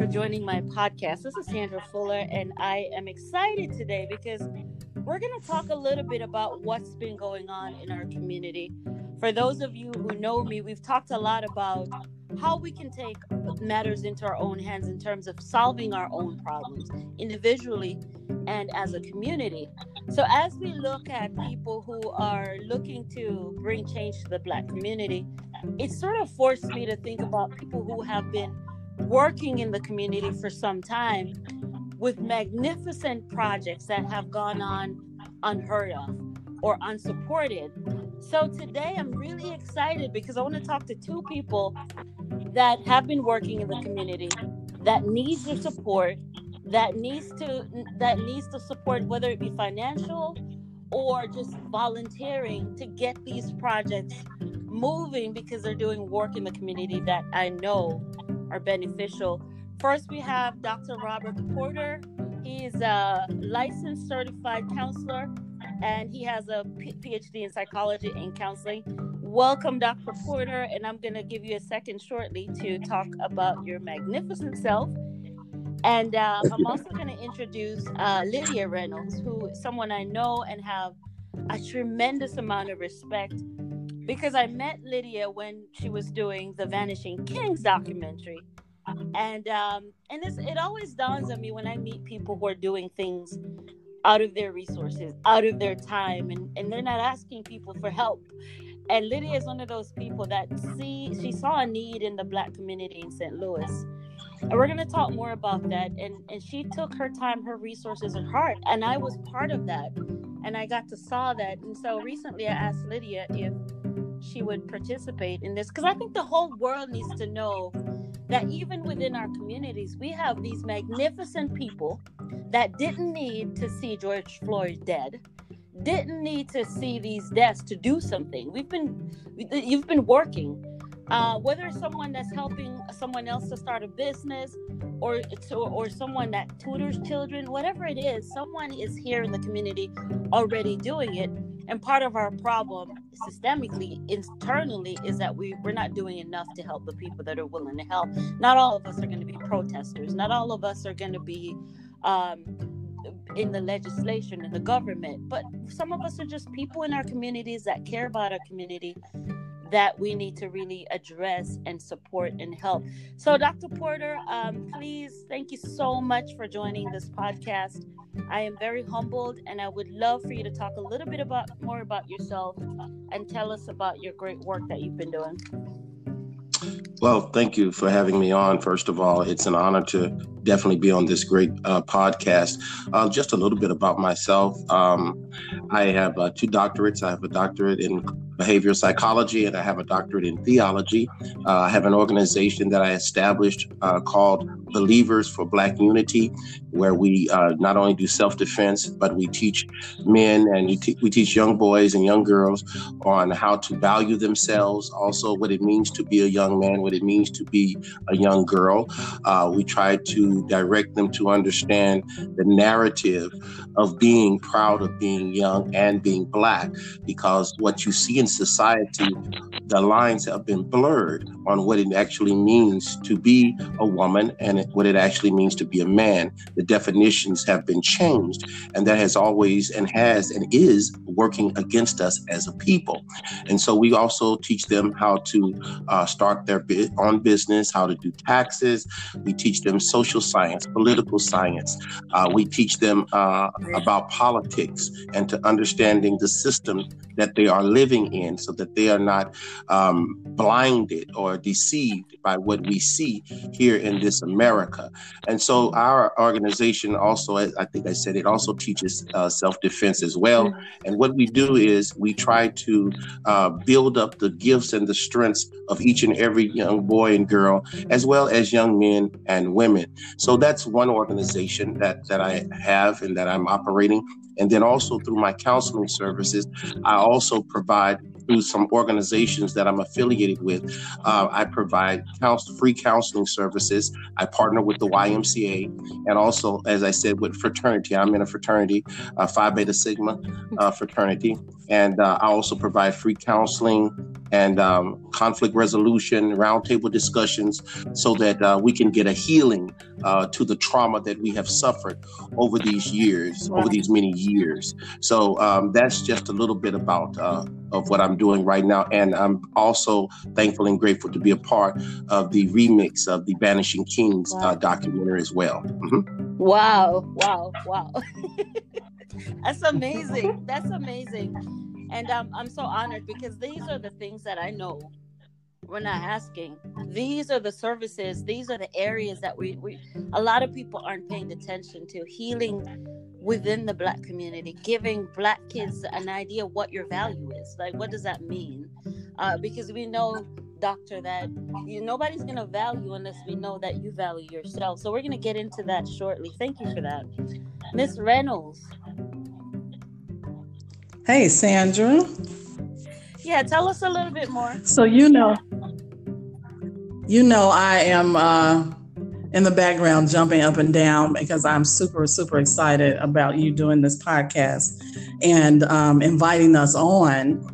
for joining my podcast. This is Sandra Fuller, and I am excited today because we're going to talk a little bit about what's been going on in our community. For those of you who know me, we've talked a lot about how we can take matters into our own hands in terms of solving our own problems individually and as a community. So, as we look at people who are looking to bring change to the Black community, it sort of forced me to think about people who have been working in the community for some time with magnificent projects that have gone on unheard of or unsupported. So today I'm really excited because I want to talk to two people that have been working in the community that needs the support that needs to that needs the support whether it be financial or just volunteering to get these projects moving because they're doing work in the community that I know are beneficial. First, we have Dr. Robert Porter. He's a licensed certified counselor and he has a P- PhD in psychology and counseling. Welcome, Dr. Porter, and I'm going to give you a second shortly to talk about your magnificent self. And uh, I'm also going to introduce uh, Lydia Reynolds, who is someone I know and have a tremendous amount of respect because I met Lydia when she was doing the Vanishing Kings documentary. And um, and it always dawns on me when I meet people who are doing things out of their resources, out of their time, and, and they're not asking people for help. And Lydia is one of those people that see she saw a need in the black community in St. Louis. And we're gonna talk more about that. And and she took her time, her resources, her heart. And I was part of that. And I got to saw that. And so recently I asked Lydia if she would participate in this because I think the whole world needs to know that even within our communities, we have these magnificent people that didn't need to see George Floyd dead, didn't need to see these deaths to do something. We've been, you've been working. Uh, whether it's someone that's helping someone else to start a business or to, or someone that tutors children whatever it is someone is here in the community already doing it and part of our problem systemically, internally, is that we, we're not doing enough to help the people that are willing to help. Not all of us are going to be protesters. Not all of us are going to be um, in the legislation and the government. But some of us are just people in our communities that care about our community that we need to really address and support and help. So, Dr. Porter, um, please, thank you so much for joining this podcast. I am very humbled, and I would love for you to talk a little bit about more about yourself and tell us about your great work that you've been doing. Well, thank you for having me on. First of all, it's an honor to definitely be on this great uh, podcast. Uh, just a little bit about myself. Um, I have uh, two doctorates. I have a doctorate in behavioral psychology, and I have a doctorate in theology. Uh, I have an organization that I established uh, called Believers for Black Unity, where we uh, not only do self defense, but we teach men and we, te- we teach young boys and young girls on how to value themselves, also what it means to be a young man, what it means to be a young girl. Uh, we try to direct them to understand the narrative of being proud of being young and being black, because what you see in society, the lines have been blurred on what it actually means to be a woman and what it actually means to be a man. The definitions have been changed, and that has always and has and is working against us as a people. And so we also teach them how to uh, start their own business, how to do taxes. We teach them social science, political science. Uh, we teach them uh, about politics and to understanding the system that they are living in so that they are not um, blinded or deceived by what we see here in this America. And so our organization also, I think I said, it also teaches uh, self defense as well. Mm-hmm. And what we do is we try to uh, build up the gifts and the strengths of each and every young boy and girl, as well as young men and women. So that's one organization that, that I have and that I'm operating. And then also through my counseling services, I also provide through some organizations that I'm affiliated with. Uh, I provide counsel, free counseling services. I partner with the YMCA and also, as I said, with fraternity. I'm in a fraternity, uh, Phi Beta Sigma uh, fraternity. And uh, I also provide free counseling and um, conflict resolution, roundtable discussions, so that uh, we can get a healing uh, to the trauma that we have suffered over these years, over these many years. So um, that's just a little bit about uh, of what I'm doing right now, and I'm also thankful and grateful to be a part of the remix of the Vanishing Kings uh, wow. documentary as well. Mm-hmm. Wow! Wow! Wow! that's amazing. That's amazing. And um, I'm so honored because these are the things that I know we're not asking. These are the services, these are the areas that we, we a lot of people aren't paying attention to. Healing within the black community, giving black kids an idea what your value is. Like what does that mean? Uh, because we know doctor that you, nobody's going to value unless we know that you value yourself so we're going to get into that shortly thank you for that miss reynolds hey sandra yeah tell us a little bit more so you know you know I am uh, in the background jumping up and down because I'm super, super excited about you doing this podcast and um, inviting us on.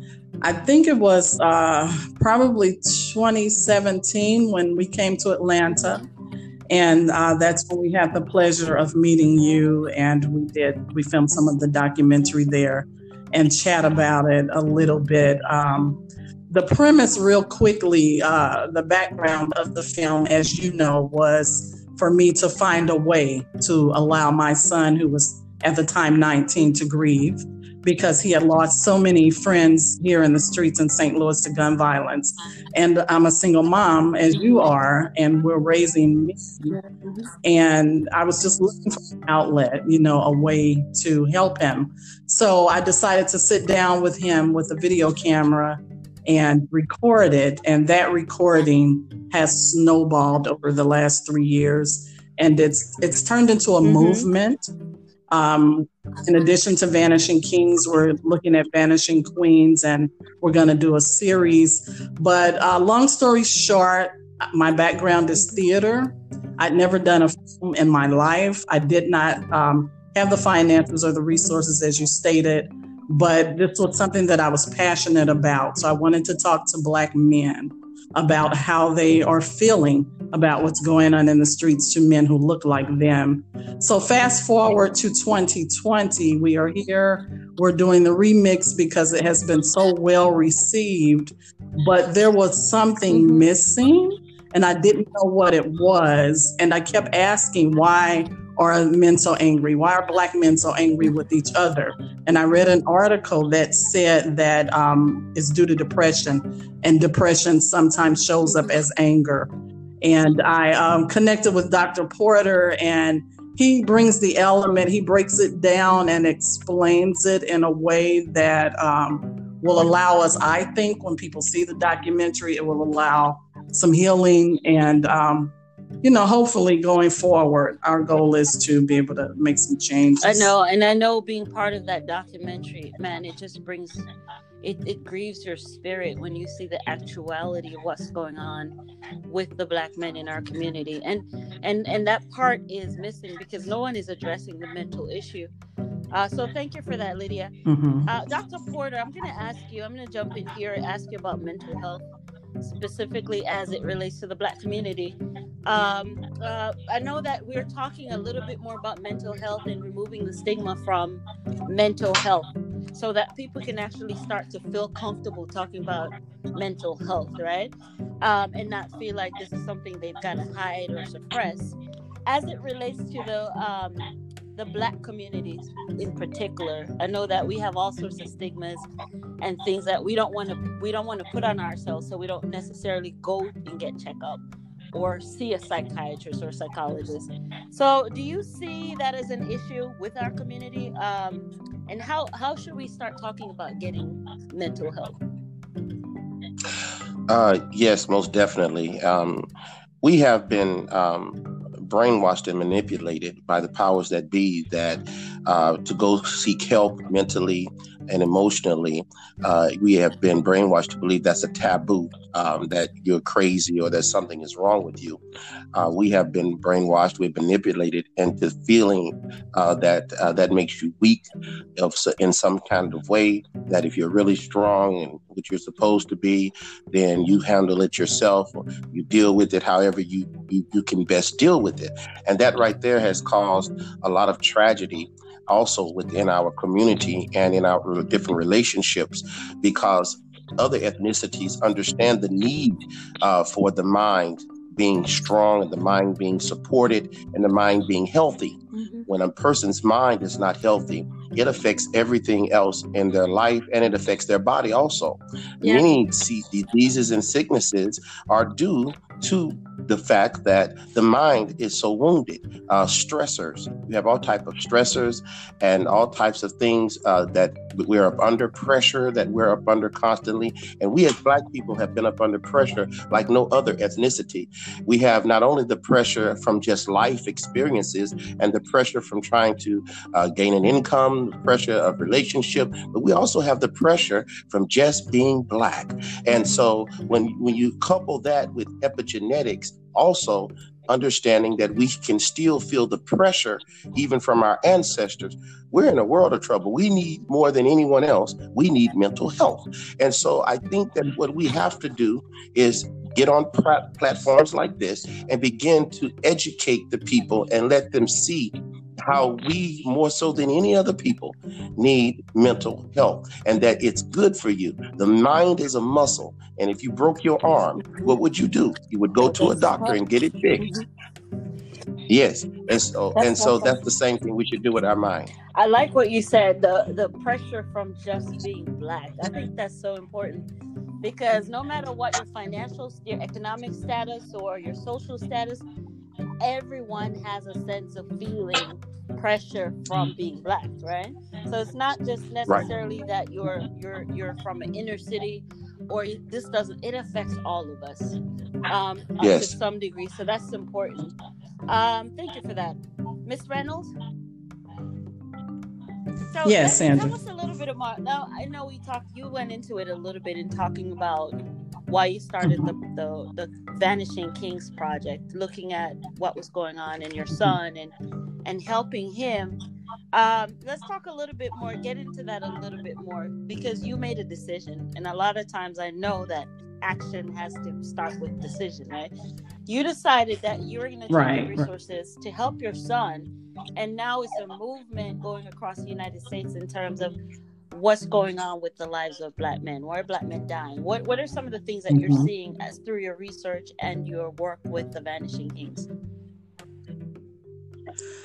I think it was uh, probably 2017 when we came to Atlanta. And uh, that's when we had the pleasure of meeting you. And we did, we filmed some of the documentary there and chat about it a little bit. Um, the premise, real quickly, uh, the background of the film, as you know, was for me to find a way to allow my son, who was at the time 19, to grieve because he had lost so many friends here in the streets in St. Louis to gun violence. And I'm a single mom, as you are, and we're raising me. And I was just looking for an outlet, you know, a way to help him. So I decided to sit down with him with a video camera and record it. And that recording has snowballed over the last three years. And it's it's turned into a mm-hmm. movement. Um, in addition to Vanishing Kings, we're looking at Vanishing Queens, and we're going to do a series. But uh, long story short, my background is theater. I'd never done a film in my life. I did not um, have the finances or the resources, as you stated, but this was something that I was passionate about. So I wanted to talk to Black men about how they are feeling about what's going on in the streets to men who look like them. So fast forward to 2020, we are here. We're doing the remix because it has been so well received, but there was something mm-hmm. missing and I didn't know what it was. And I kept asking why are men so angry? Why are black men so angry with each other? And I read an article that said that um, it's due to depression, and depression sometimes shows up as anger. And I um, connected with Dr. Porter, and he brings the element, he breaks it down and explains it in a way that um, will allow us, I think, when people see the documentary, it will allow some healing and um, you know, hopefully going forward, our goal is to be able to make some changes. I know, and I know being part of that documentary, man, it just brings it, it grieves your spirit when you see the actuality of what's going on with the black men in our community. And and and that part is missing because no one is addressing the mental issue. Uh, so thank you for that, Lydia. Mm-hmm. Uh, Dr. Porter, I'm going to ask you, I'm going to jump in here and ask you about mental health specifically as it relates to the black community. Um, uh, I know that we're talking a little bit more about mental health and removing the stigma from mental health so that people can actually start to feel comfortable talking about mental health, right? Um, and not feel like this is something they've got to hide or suppress. As it relates to the um, the black communities in particular. I know that we have all sorts of stigmas and things that we don't want to we don't want to put on ourselves so we don't necessarily go and get checked up or see a psychiatrist or psychologist. So do you see that as an issue with our community? Um, and how how should we start talking about getting mental health? Uh, yes most definitely. Um, we have been um, brainwashed and manipulated by the powers that be that uh, to go seek help mentally and emotionally, uh, we have been brainwashed to believe that's a taboo um, that you're crazy or that something is wrong with you. Uh, we have been brainwashed, we've manipulated into feeling uh, that uh, that makes you weak in some kind of way. That if you're really strong and what you're supposed to be, then you handle it yourself or you deal with it however you, you, you can best deal with it. And that right there has caused a lot of tragedy also within our community and in our different relationships because other ethnicities understand the need uh, for the mind being strong and the mind being supported and the mind being healthy. Mm-hmm. When a person's mind is not healthy, it affects everything else in their life and it affects their body also. Yeah. Many diseases and sicknesses are due to the fact that the mind is so wounded. Uh, stressors, we have all type of stressors and all types of things uh, that we're up under pressure, that we're up under constantly. And we as Black people have been up under pressure like no other ethnicity. We have not only the pressure from just life experiences and the pressure from trying to uh, gain an income, the pressure of relationship, but we also have the pressure from just being Black. And so when, when you couple that with epigenetics, also understanding that we can still feel the pressure even from our ancestors. We're in a world of trouble. We need more than anyone else. We need mental health. And so i think that what we have to do is get on platforms like this and begin to educate the people and let them see how we, more so than any other people, need mental health and that it's good for you. The mind is a muscle. And if you broke your arm, what would you do? You would go to a doctor and get it fixed. Yes, and so that's and so that's the same thing we should do with our mind. I like what you said. The the pressure from just being black. I think that's so important because no matter what your financial, your economic status, or your social status, everyone has a sense of feeling pressure from being black, right? So it's not just necessarily right. that you're you're you're from an inner city or this doesn't it affects all of us um yes. to some degree. So that's important. Um thank you for that. Miss Reynolds? So yes, Sandra. Tell us a little bit about now I know we talked you went into it a little bit in talking about why you started the, the, the Vanishing Kings project, looking at what was going on in your son and and helping him. Um, let's talk a little bit more, get into that a little bit more, because you made a decision, and a lot of times I know that action has to start with decision, right? You decided that you were going to take right, resources right. to help your son, and now it's a movement going across the United States in terms of what's going on with the lives of black men. Why are black men dying? What what are some of the things that you're mm-hmm. seeing as through your research and your work with the vanishing kings?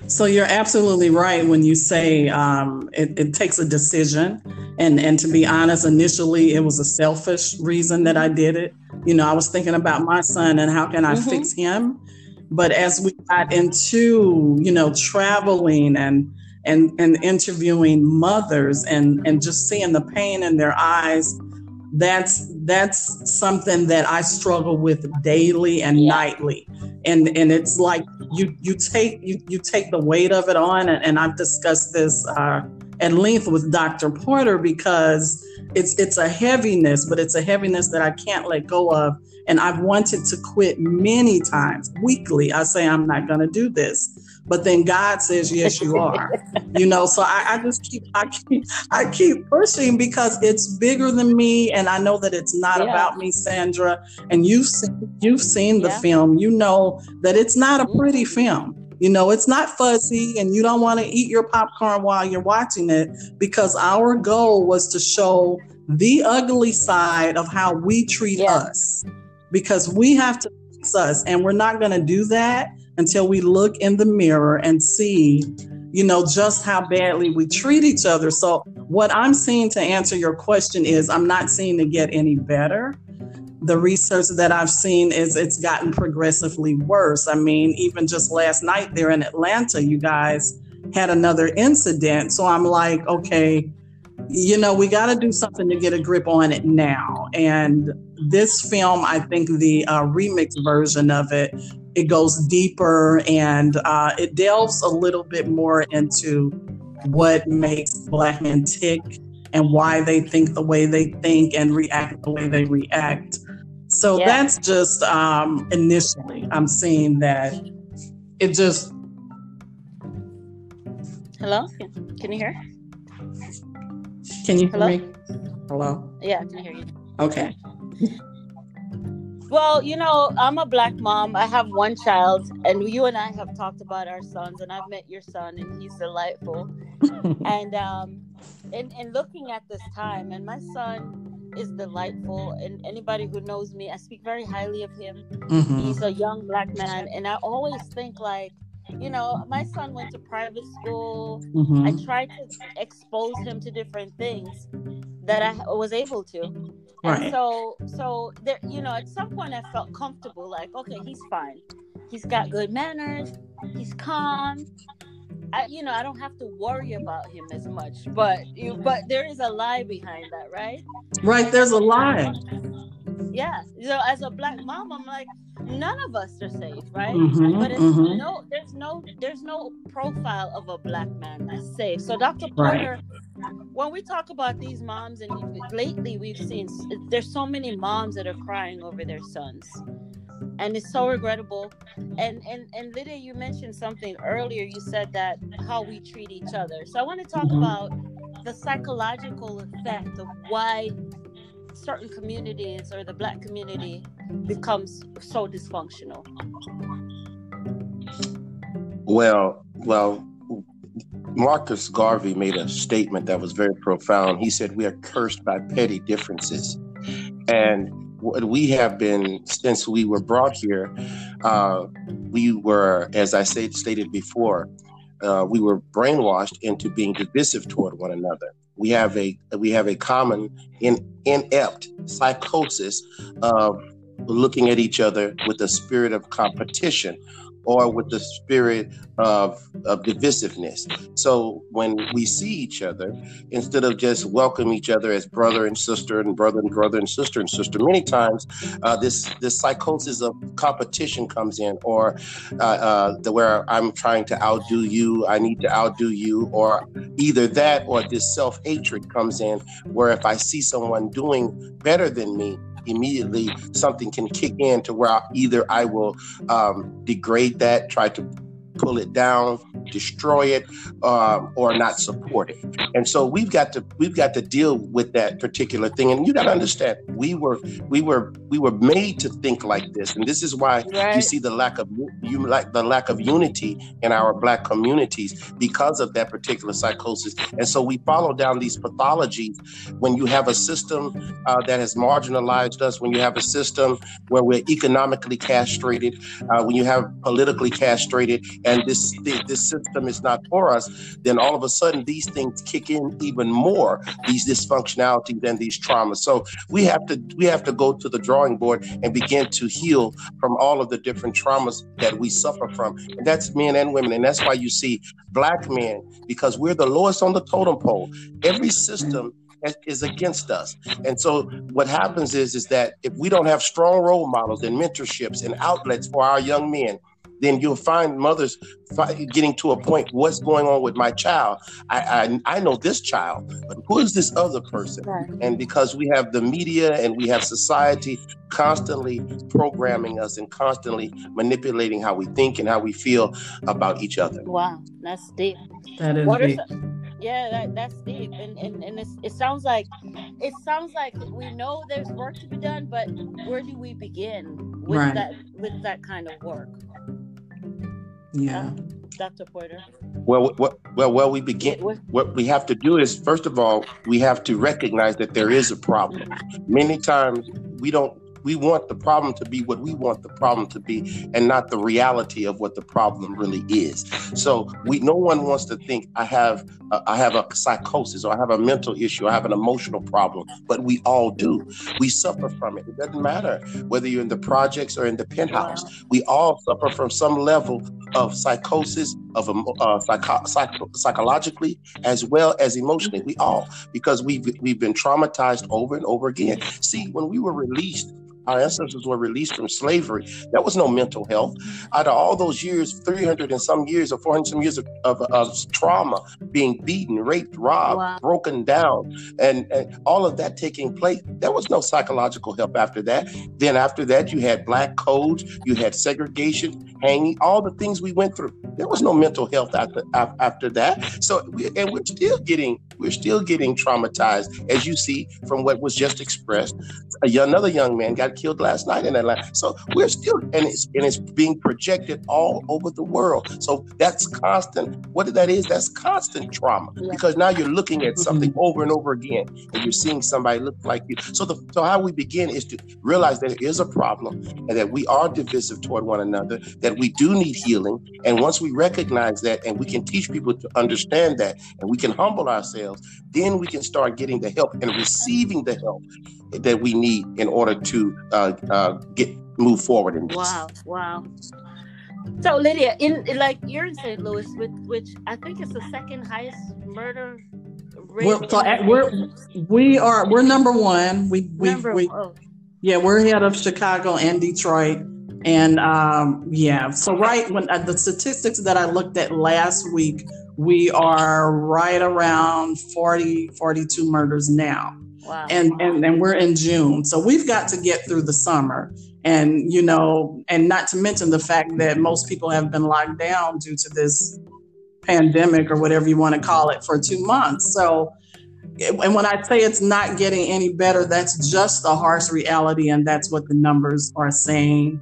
So you're absolutely right when you say um, it, it, takes a decision. And and to be honest initially it was a selfish reason that i did it. You know i was thinking about my son and how can i mm-hmm. fix him but as we got into you know traveling and and and interviewing mothers and and just seeing the pain in their eyes that's that's something that I struggle with daily and yeah. nightly and and it's like you you take you you take the weight of it on and, and I've discussed this uh, at length with Dr. Porter because it's it's a heaviness but it's a heaviness that I can't let go of and I've wanted to quit many times weekly I say I'm not going to do this but then God says, yes, you are. you know, so I, I, just keep I keep I keep pushing because it's bigger than me. And I know that it's not yeah. about me, Sandra. And you've seen, you've seen the yeah. film. You know that it's not a pretty mm-hmm. film. You know, it's not fuzzy and you don't want to eat your popcorn while you're watching it because our goal was to show the ugly side of how we treat us because we have to fix us and we're not going to do that until we look in the mirror and see, you know, just how badly we treat each other. So, what I'm seeing to answer your question is I'm not seeing it get any better. The research that I've seen is it's gotten progressively worse. I mean, even just last night there in Atlanta, you guys had another incident. So I'm like, okay, you know, we got to do something to get a grip on it now. And this film, I think the uh, remix version of it it goes deeper and uh, it delves a little bit more into what makes black men tick and why they think the way they think and react the way they react. So yeah. that's just um, initially, I'm seeing that it just. Hello, can you hear? Can you Hello? hear me? Hello. Yeah, I can hear you. Okay. Well, you know, I'm a black mom. I have one child, and you and I have talked about our sons, and I've met your son, and he's delightful. and um, in, in looking at this time, and my son is delightful, and anybody who knows me, I speak very highly of him. Mm-hmm. He's a young black man, and I always think like, you know, my son went to private school. Mm-hmm. I tried to expose him to different things that I was able to. Right. And so, so there, you know, at some point I felt comfortable, like, okay, he's fine. He's got good manners. He's calm. I, you know, I don't have to worry about him as much. But you, but there is a lie behind that, right? Right. There's a lie. Yeah. So as a black mom, I'm like, none of us are safe, right? Mm-hmm, but it's mm-hmm. no, there's no, there's no profile of a black man that's safe. So Dr. Porter. Right when we talk about these moms, and lately we've seen there's so many moms that are crying over their sons, and it's so regrettable. And and and Lydia, you mentioned something earlier. You said that how we treat each other. So I want to talk mm-hmm. about the psychological effect of why certain communities or the black community becomes so dysfunctional. Well, well, Marcus Garvey made a statement that was very profound. He said, We are cursed by petty differences. And what we have been, since we were brought here, uh, we were, as I said, stated before, uh, we were brainwashed into being divisive toward one another. We have a we have a common in, inept psychosis of looking at each other with a spirit of competition or with the spirit of, of divisiveness. So when we see each other, instead of just welcome each other as brother and sister and brother and brother and sister and sister, many times uh, this this psychosis of competition comes in, or uh, uh, the where I'm trying to outdo you, I need to outdo you, or either that or this self hatred comes in, where if I see someone doing better than me, immediately something can kick in to where either I will um, degrade that, try to pull it down, destroy it, uh, or not support it. And so we've got to we've got to deal with that particular thing. And you got to understand, we were we were we were made to think like this, and this is why right. you see the lack of you like the lack of unity in our black communities because of that particular psychosis. And so we follow down these pathologies when you have a system uh, that has marginalized us, when you have a system where we're economically castrated, uh, when you have politically castrated and this this system is not for us, then all of a sudden these things kick in even more, these dysfunctionalities and these traumas. So we have to we have to go to the drawing board and begin to heal from all of the different traumas that we suffer from. And that's men and women. And that's why you see black men, because we're the lowest on the totem pole. Every system is against us. And so what happens is is that if we don't have strong role models and mentorships and outlets for our young men, then you'll find mothers getting to a point what's going on with my child I, I, I know this child but who is this other person right. and because we have the media and we have society constantly programming us and constantly manipulating how we think and how we feel about each other wow that's deep that is deep. yeah that, that's deep and, and, and it sounds like it sounds like we know there's work to be done but where do we begin with right. that with that kind of work yeah. Dr. Porter. Well, what, well, well, we begin. What we have to do is, first of all, we have to recognize that there is a problem. Many times we don't we want the problem to be what we want the problem to be and not the reality of what the problem really is so we no one wants to think i have a, I have a psychosis or i have a mental issue or i have an emotional problem but we all do we suffer from it it doesn't matter whether you're in the projects or in the penthouse we all suffer from some level of psychosis of uh, psycho- psycho- psychologically as well as emotionally. We all because we've we've been traumatized over and over again. See when we were released our ancestors were released from slavery, there was no mental health. Out of all those years, 300 and some years or 400 some years of, of, of trauma, being beaten, raped, robbed, wow. broken down, and, and all of that taking place, there was no psychological help after that. Then after that, you had black codes, you had segregation, hanging, all the things we went through. There was no mental health after after that. So, and we're still getting we're still getting traumatized, as you see from what was just expressed. another young man got killed last night in Atlanta. So we're still, and it's and it's being projected all over the world. So that's constant. What that is, that's constant trauma because now you're looking at something mm-hmm. over and over again, and you're seeing somebody look like you. So the so how we begin is to realize that there is a problem and that we are divisive toward one another. That we do need healing, and once we recognize that, and we can teach people to understand that, and we can humble ourselves, then we can start getting the help and receiving the help that we need in order to uh, uh, get move forward in this. Wow, wow. So Lydia, in like you're in St. Louis, with which I think is the second highest murder rate. We're, so we're we are we're number one. We we, number, we oh. yeah we're ahead of Chicago and Detroit. And um, yeah, so right when uh, the statistics that I looked at last week, we are right around 40, 42 murders now. Wow. And, and and we're in June. So we've got to get through the summer. And you know, and not to mention the fact that most people have been locked down due to this pandemic or whatever you want to call it for two months. So and when I say it's not getting any better, that's just the harsh reality, and that's what the numbers are saying.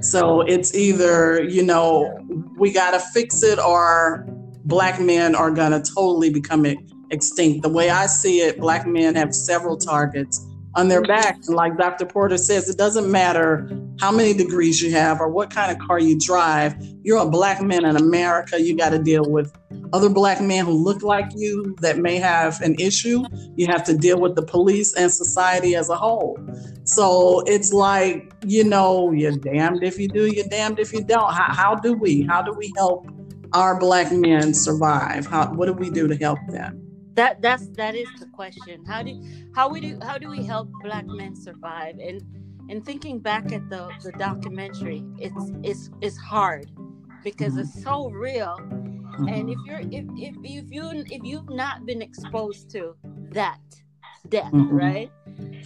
So it's either, you know, we got to fix it or black men are going to totally become extinct. The way I see it, black men have several targets on their back. Like Dr. Porter says, it doesn't matter how many degrees you have or what kind of car you drive. You're a black man in America. You got to deal with other black men who look like you that may have an issue. You have to deal with the police and society as a whole. So it's like, you know, you're damned if you do, you're damned if you don't. How, how do we? How do we help our black men survive? How, what do we do to help them? That that's that is the question. How do how we do how do we help black men survive? And and thinking back at the the documentary it's it's it's hard because it's so real. And if you're if if, if you if you've not been exposed to that death mm-hmm. right?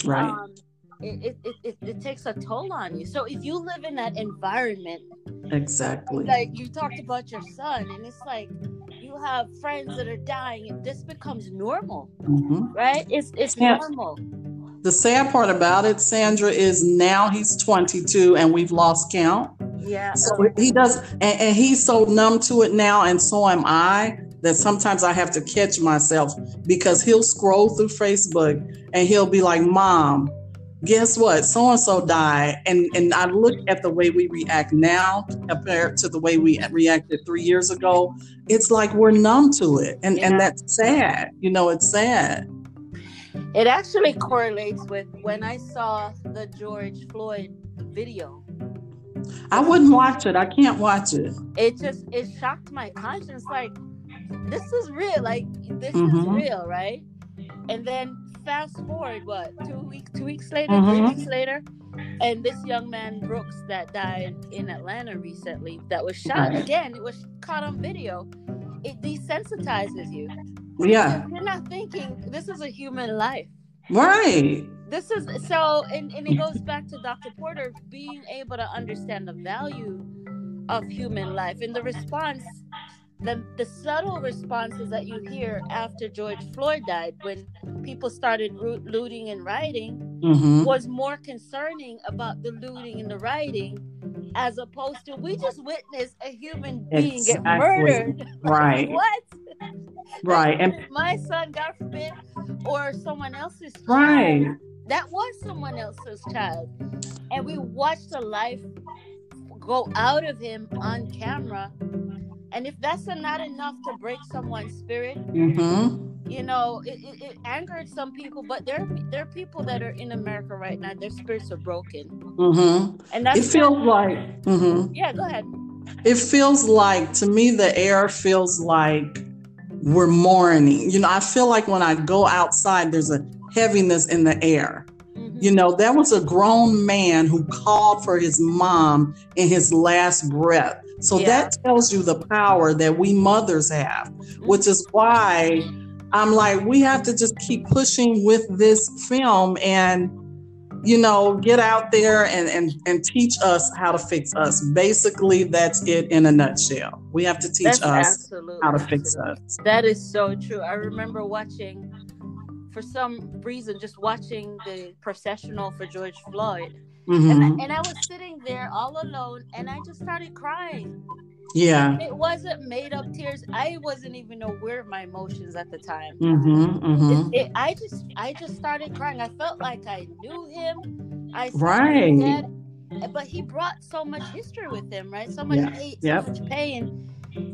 Right. Um, it, it, it, it takes a toll on you. So if you live in that environment exactly. like you talked about your son and it's like you have friends that are dying and this becomes normal mm-hmm. right it's it's yeah. normal the sad part about it sandra is now he's 22 and we've lost count yeah so he does and, and he's so numb to it now and so am i that sometimes I have to catch myself because he'll scroll through Facebook and he'll be like, Mom, guess what? So and so died. And and I look at the way we react now compared to the way we reacted three years ago. It's like we're numb to it. And yeah. and that's sad. You know, it's sad. It actually correlates with when I saw the George Floyd video. I wouldn't watch it. I can't watch it. It just it shocked my conscience. Like, this is real. Like this mm-hmm. is real, right? And then fast forward what two weeks two weeks later mm-hmm. three weeks later and this young man brooks that died in atlanta recently that was shot again it was caught on video it desensitizes you. Yeah. you're not thinking this is a human life. Right. This is so and, and it goes back to dr porter being able to understand the value of human life and the response the, the subtle responses that you hear after George Floyd died, when people started looting and rioting, mm-hmm. was more concerning about the looting and the rioting as opposed to we just witnessed a human being exactly. get murdered. Right. what? Right. and my son, God forbid, or someone else's child. Right. That was someone else's child. And we watched a life go out of him on camera and if that's not enough to break someone's spirit, mm-hmm. you know, it, it, it, angered some people. But there, there are people that are in America right now. Their spirits are broken, mm-hmm. and that's it feels like. Mm-hmm. Yeah, go ahead. It feels like to me the air feels like we're mourning. You know, I feel like when I go outside, there's a heaviness in the air. Mm-hmm. You know, that was a grown man who called for his mom in his last breath. So yeah. that tells you the power that we mothers have, which is why I'm like, we have to just keep pushing with this film and you know, get out there and, and, and teach us how to fix us. Basically, that's it in a nutshell. We have to teach that's us how to fix us. That is so true. I remember watching, for some reason, just watching the processional for George Floyd. Mm-hmm. And, I, and I was sitting there all alone and I just started crying yeah. It wasn't made up tears. I wasn't even aware of my emotions at the time. Mm-hmm, mm-hmm. It, it, I just I just started crying. I felt like I knew him. I right. Dad, but he brought so much history with him, right? So much yeah. hate, so much pain.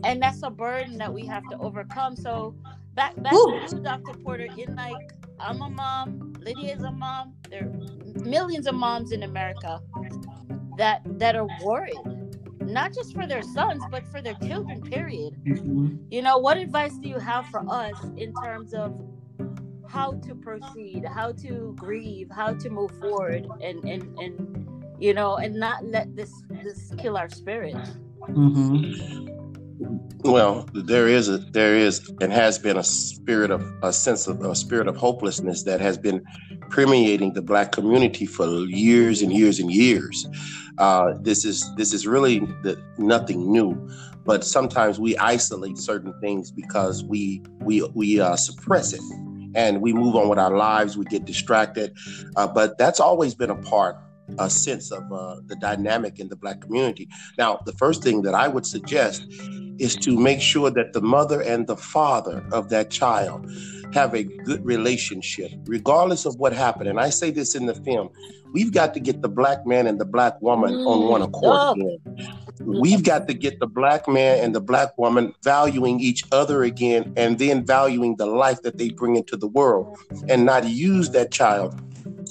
And that's a burden that we have to overcome. So back back Ooh. to you, Dr. Porter, in like I'm a mom, Lydia is a mom. There are millions of moms in America that that are worried not just for their sons, but for their children, period. Mm-hmm. You know, what advice do you have for us in terms of how to proceed, how to grieve, how to move forward and and and you know, and not let this this kill our spirit? Mm-hmm. Well, there is a there is and has been a spirit of a sense of a spirit of hopelessness that has been permeating the black community for years and years and years. Uh, this is this is really the, nothing new, but sometimes we isolate certain things because we we we uh, suppress it and we move on with our lives. We get distracted, uh, but that's always been a part a sense of uh, the dynamic in the black community. Now, the first thing that I would suggest is to make sure that the mother and the father of that child have a good relationship, regardless of what happened. And I say this in the film we've got to get the black man and the black woman mm. on one accord again. We've got to get the black man and the black woman valuing each other again and then valuing the life that they bring into the world and not use that child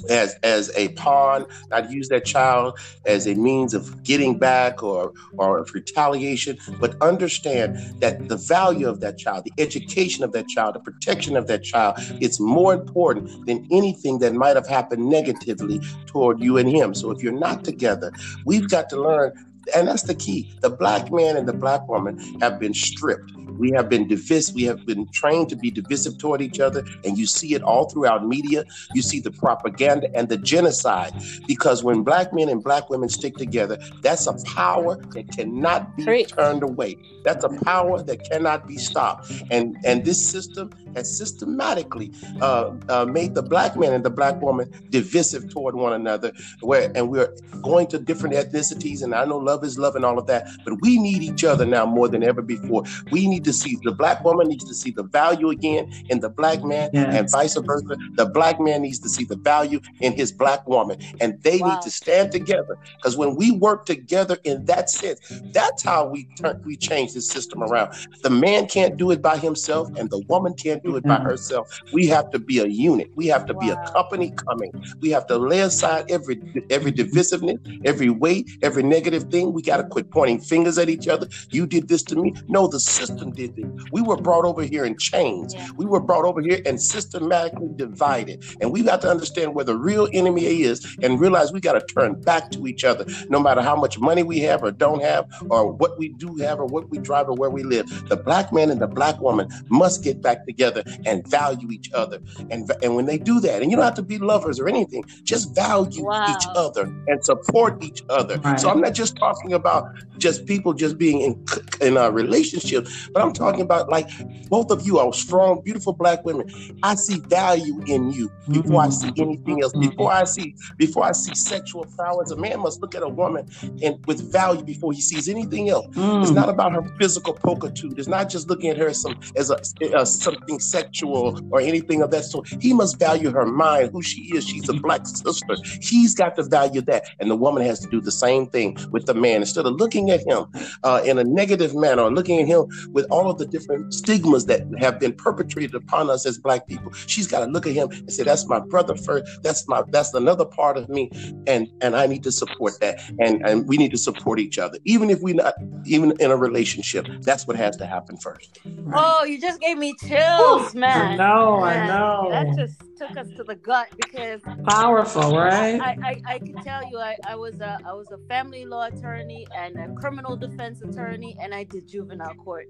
as as a pawn, not use that child as a means of getting back or or of retaliation, but understand that the value of that child, the education of that child, the protection of that child, it's more important than anything that might have happened negatively toward you and him. So if you're not together, we've got to learn and that's the key. The black man and the black woman have been stripped. We have been divisive. We have been trained to be divisive toward each other, and you see it all throughout media. You see the propaganda and the genocide. Because when black men and black women stick together, that's a power that cannot be Great. turned away. That's a power that cannot be stopped. And and this system has systematically uh, uh, made the black man and the black woman divisive toward one another. Where and we're going to different ethnicities, and I know love is love and all of that, but we need each other now more than ever before. We need to see the black woman needs to see the value again in the black man, yes. and vice versa. The black man needs to see the value in his black woman, and they wow. need to stand together. Because when we work together in that sense, that's how we turn we change the system around. The man can't do it by himself, and the woman can't do it by mm-hmm. herself. We have to be a unit. We have to wow. be a company coming. We have to lay aside every every divisiveness, every weight, every negative thing. We got to quit pointing fingers at each other. You did this to me. No, the system did this. We were brought over here in chains. Yeah. We were brought over here and systematically divided. And we got to understand where the real enemy is and realize we got to turn back to each other, no matter how much money we have or don't have, or what we do have or what we drive or where we live. The black man and the black woman must get back together and value each other. And, and when they do that, and you don't have to be lovers or anything, just value wow. each other and support each other. Right. So I'm not just talking about just people just being in, in a relationship, but I'm talking about like both of you are strong, beautiful black women. I see value in you before mm-hmm. I see anything else. Before I see before I see sexual prowess, a man must look at a woman and with value before he sees anything else. Mm. It's not about her physical pulchritude. It's not just looking at her as some as a, as something sexual or anything of that sort. He must value her mind, who she is. She's a black sister. He's got to value that, and the woman has to do the same thing with the man. Instead of looking at him uh, in a negative manner, or looking at him with all of the different stigmas that have been perpetrated upon us as black people, she's got to look at him and say, "That's my brother first. That's my that's another part of me, and and I need to support that, and and we need to support each other, even if we not even in a relationship. That's what has to happen first. Oh, you just gave me chills, man. I know, man. I know. That just took us to the gut because powerful, right? I, I, I can tell you, I, I was a I was a family law attorney and a criminal defense attorney, and I did juvenile court.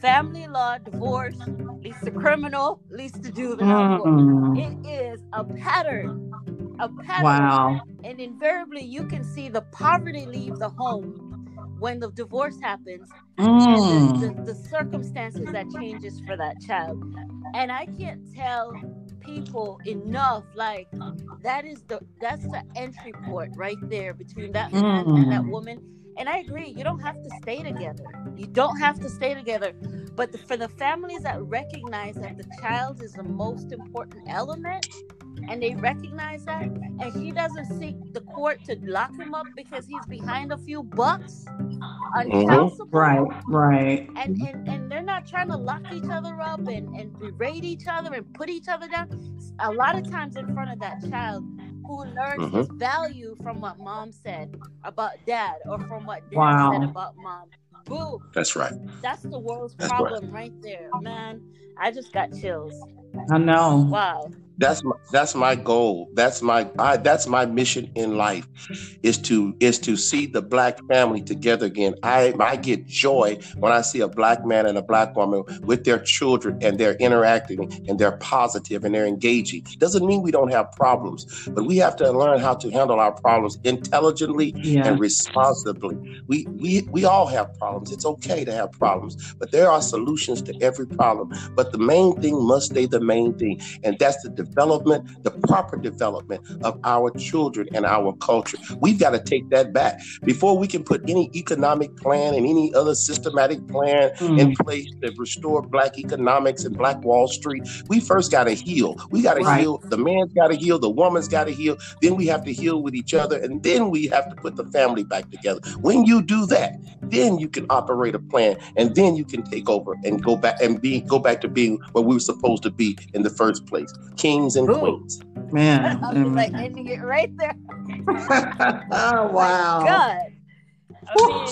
Family law, divorce, leads to criminal, leads to juvenile Mm. court. It is a pattern, a pattern, Wow. and invariably you can see the poverty leave the home when the divorce happens and Mm. the, the, the circumstances that changes for that child and i can't tell people enough like that is the that's the entry port right there between that man and that Mm. woman. And i agree you don't have to stay together. You don't have to stay together. But the, for the families that recognize that the child is the most important element and they recognize that and she doesn't seek the court to lock him up because he's behind a few bucks on Mhm. child support Right, right. and, and and they're not trying to lock each other up and, and berate each other and put each other down a lot of times in front of that child who learns his value from what mom said about dad or from what dad Wow. said about mom boom That's right. that's the world's That's right. problem right there man i just got chills I know. wow That's my that's my goal. That's my I, that's my mission in life is to is to see the black family together again. I I get joy when I see a black man and a black woman with their children and they're interacting and they're positive and they're engaging. Doesn't mean we don't have problems, but we have to learn how to handle our problems intelligently Yeah. and responsibly. We we we all have problems. It's okay to have problems, but there are solutions to every problem. But the main thing must stay the main thing, and that's the development, the proper development of our children and our culture. We've got to take that back before we can put any economic plan and any other systematic plan Mm. in place to restore black economics and black Wall Street. We first got to heal. We got to Right. heal. The man's got to heal. The woman's got to heal. Then we have to heal with each other, and then we have to put the family back together. When you do that, then you can operate a plan, and then you can take over and go back and be go back to being where we were supposed to be in the first place, kings and Boom. queens. Man. i was like ending it right there oh, wow. god mean,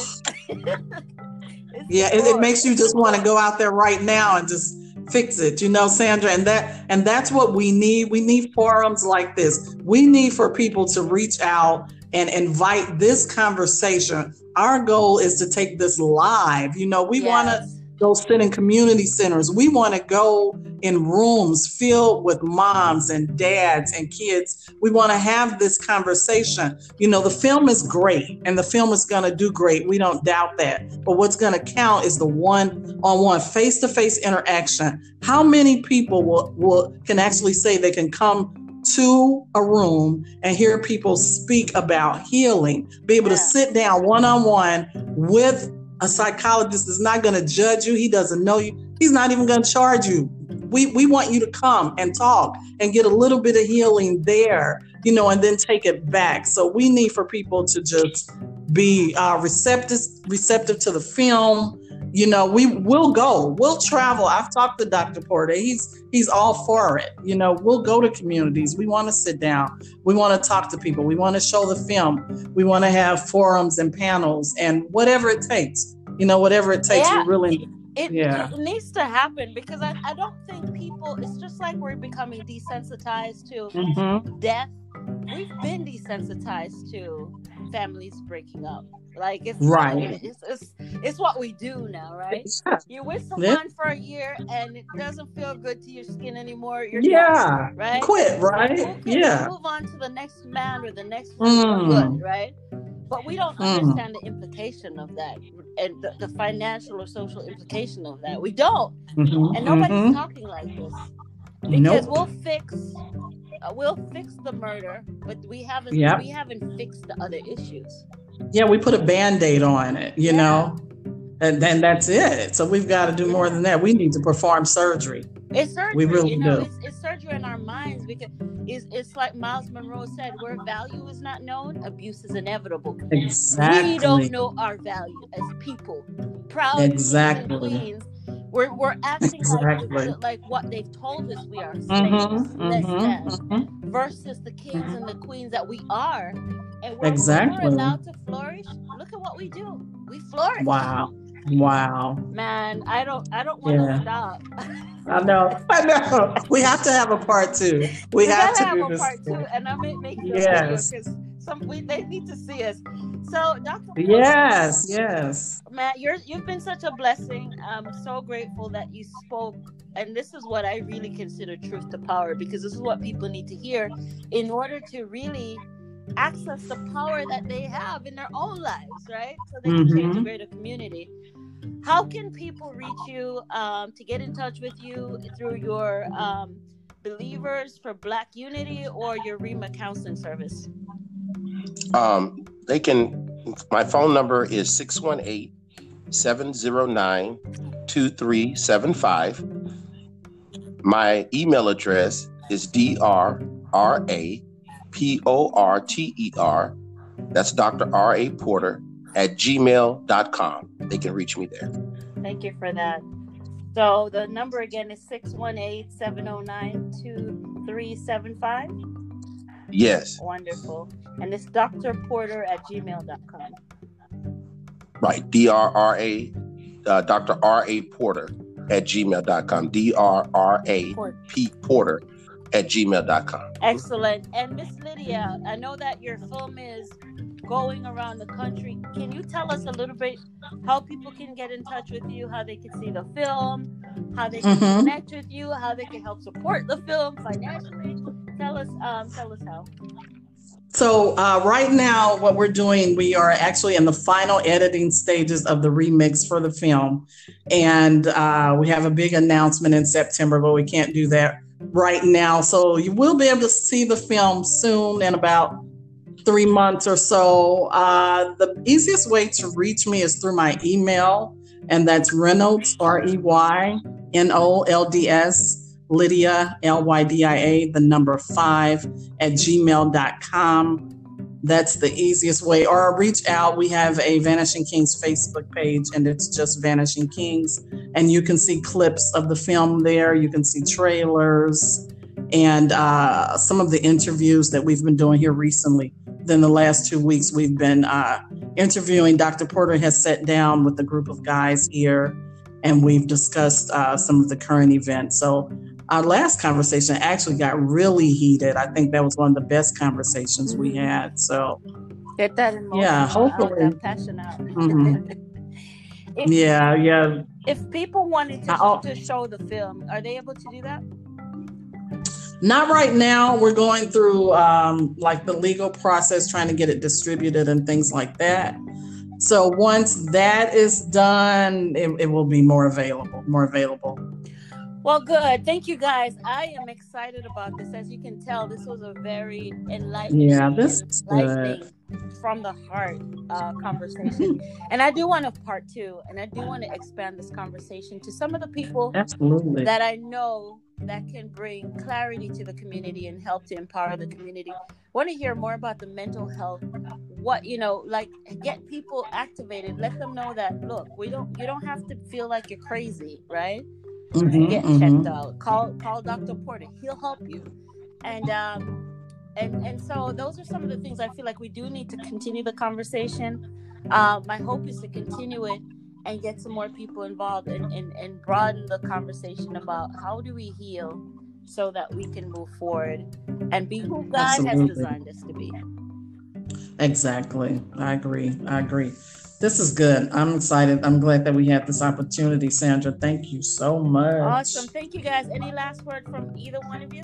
Yeah, it, it makes you just want to go out there right now and just fix it, you know, Sandra. And that and that's what we need. We need forums like this. We need for people to reach out and invite this conversation. Our goal is to take this live. You know, we want to Yes. Go sit in community centers. We want to go in rooms filled with moms and dads and kids. We want to have this conversation. You know, the film is great and the film is going to do great. We don't doubt that. But what's going to count is the one on one face to face interaction. How many people will, will can actually say they can come to a room and hear people speak about healing, be able to sit down one on one with a psychologist is not going to judge you. He doesn't know you. He's not even going to charge you. We we want you to come and talk and get a little bit of healing there, you know, and then take it back. So we need for people to just be uh, receptive receptive to the film. You know, we will go. We'll travel. I've talked to Dr. Porter. He's he's all for it. You know, we'll go to communities. We want to sit down. We want to talk to people. We want to show the film. We want to have forums and panels and whatever it takes. You know, whatever it takes. Yeah. We really it, Yeah. it needs to happen because I, I don't think people it's just like we're becoming desensitized to Mhm. death we've been desensitized to families breaking up like it's Right. it's, it's it's what we do now right you're with someone Yeah. for a year and it doesn't feel good to your skin anymore you're Yeah. right Quit, right? Yeah. move on to the next man or the next Mm. good, right? But we don't Mm. understand the implication of that and the, the financial or social implication of that. We don't, Mhm, and nobody's mhm. talking like this because Nope. we'll fix, Uh, we'll fix the murder, but we haven't, Yep. we haven't fixed the other issues. Yeah, we put a band-aid on it, you Yeah. know. And then that's it. So we've got to do more than that. We need to perform surgery. It's surgery, We really you know, do. It's, it's surgery in our minds because it's, it's like Myles Munroe said, where value is not known, abuse is inevitable. Exactly. We don't know our value as people. Proud Exactly. queens. We're, we're acting Exactly. like, like what they've told us we are Mhm, mhm, than, mhm. versus the kings and the queens that we are. And when Exactly. we're allowed to flourish, look at what we do. We flourish. Wow. Wow. Man, I don't I don't want to Yeah. stop. I know. I know. We have to have a part two. We, We have gotta have do a this. part two, and I'm gonna make sure Yes. because some we they need to see us. So, Dr. Porter, Yes, yes. Matt, you're you've been such a blessing. I'm so grateful that you spoke, and this is what I really consider truth to power because this is what people need to hear in order to really access the power that they have in their own lives, right? So they can change the Mhm. greater community. How can people reach you um, to get in touch with you through your um, Believers for Black Unity or your REMA counseling service? Um, they can, my phone number is 618 709 2375. My email address is D-R-R-A-P-O-R-T-E-R. That's Dr. R.A. Porter at gmail.com. They can reach me there. Thank you for that. So the number again is 618-709-2375. Yes, Wonderful. And it's Dr. Porter at gmail.com. right. D-R-R-A, uh, Dr. R.A. Porter at gmail.com. D-R-R-A Porter. P. Porter at gmail.com. Excellent. And Miss Lydia, I know that your film is going around the country. Can you tell us a little bit how people can get in touch with you, how they can see the film, how they can Mhm. connect with you, how they can help support the film financially? Tell us, um, tell us how. So uh, right now, what we're doing, we are actually in the final editing stages of the remix for the film, and uh, we have a big announcement in September, but we can't do that right now. So you will be able to see the film soon, in about three months or so. Uh, the easiest way to reach me is through my email, and that's Reynolds R E Y N O L D S Lydia L Y D I A, the number five at gmail.com. That's the easiest way. Or reach out. We have a Vanishing Kings Facebook page, and it's just Vanishing Kings. And you can see clips of the film there. You can see trailers and uh, some of the interviews that we've been doing here recently. Then the last two weeks, we've been uh, interviewing. Dr. Porter has sat down with a group of guys here, and we've discussed uh, some of the current events. So our last conversation actually got really heated. I think that was one of the best conversations we had. So, Get that emotion Yeah, hopefully. that passion out. Mhm. if, yeah, yeah. if people wanted to, I'll- to show the film, are they able to do that? Not right now. We're going through um, like the legal process, trying to get it distributed and things like that. So once that is done, it, it will be more available. More available. Well, good. Thank you, guys. I am excited about this. As you can tell, this was a very enlightening, Yeah, this enlightening from the heart uh, conversation. and I do want a part two, and I do want to expand this conversation to some of the people Absolutely. that I know that can bring clarity to the community and help to empower the community. Want to hear more about the mental health? What you know, like get people activated. Let them know that look, we don't. You don't have to feel like you're crazy, right? Mhm, Get mhm. checked out. Call call Dr. Porter. He'll help you. And um, and and so those are some of the things I feel like we do need to continue the conversation. Uh, my hope is to continue it and get some more people involved and, and, and broaden the conversation about how do we heal so that we can move forward and be who God has designed us to be. Exactly. I agree. I agree. This is good. I'm excited. I'm glad that we had this opportunity, Sandra. Thank you so much. Awesome. Thank you guys. Any last word from either one of you?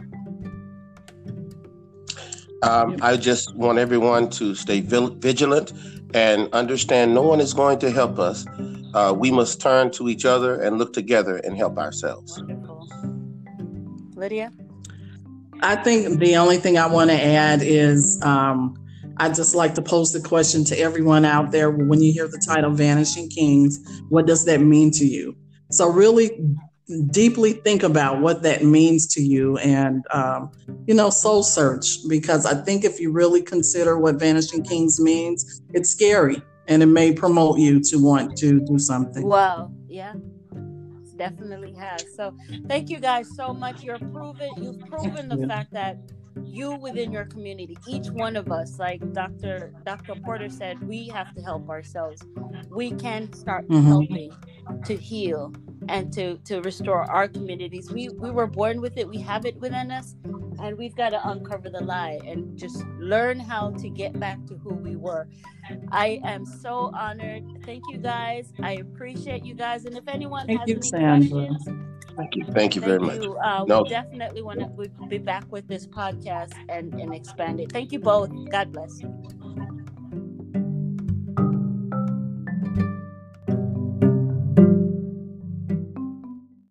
Um, I just want everyone to stay vil- vigilant and understand no one is going to help us. Uh, we must turn to each other and look together and help ourselves. Wonderful. Lydia? I think the only thing I want to add is um, I just like to pose the question to everyone out there when you hear the title Vanishing Kings, what does that mean to you? So, really deeply think about what that means to you and, um, you know, soul search, because I think if you really consider what Vanishing Kings means, it's scary and it may promote you to want to do something. Wow. Yeah. Definitely has. So thank you guys so much. You're proven you've proven the fact that you within your community, each one of us, like Dr. Dr. Porter said, we have to help ourselves. We can start Mhm. helping to heal and to to restore our communities. We we were born with it. We have it within us, and we've got to uncover the lie and just learn how to get back to who we were. I am so honored. Thank you guys. I appreciate you guys. And if anyone Thank has you, any Sandra. questions, Thank you. Thank you very much. you. Uh, No. We definitely want to we'll be back with this podcast and, and expand it. Thank you both. God bless.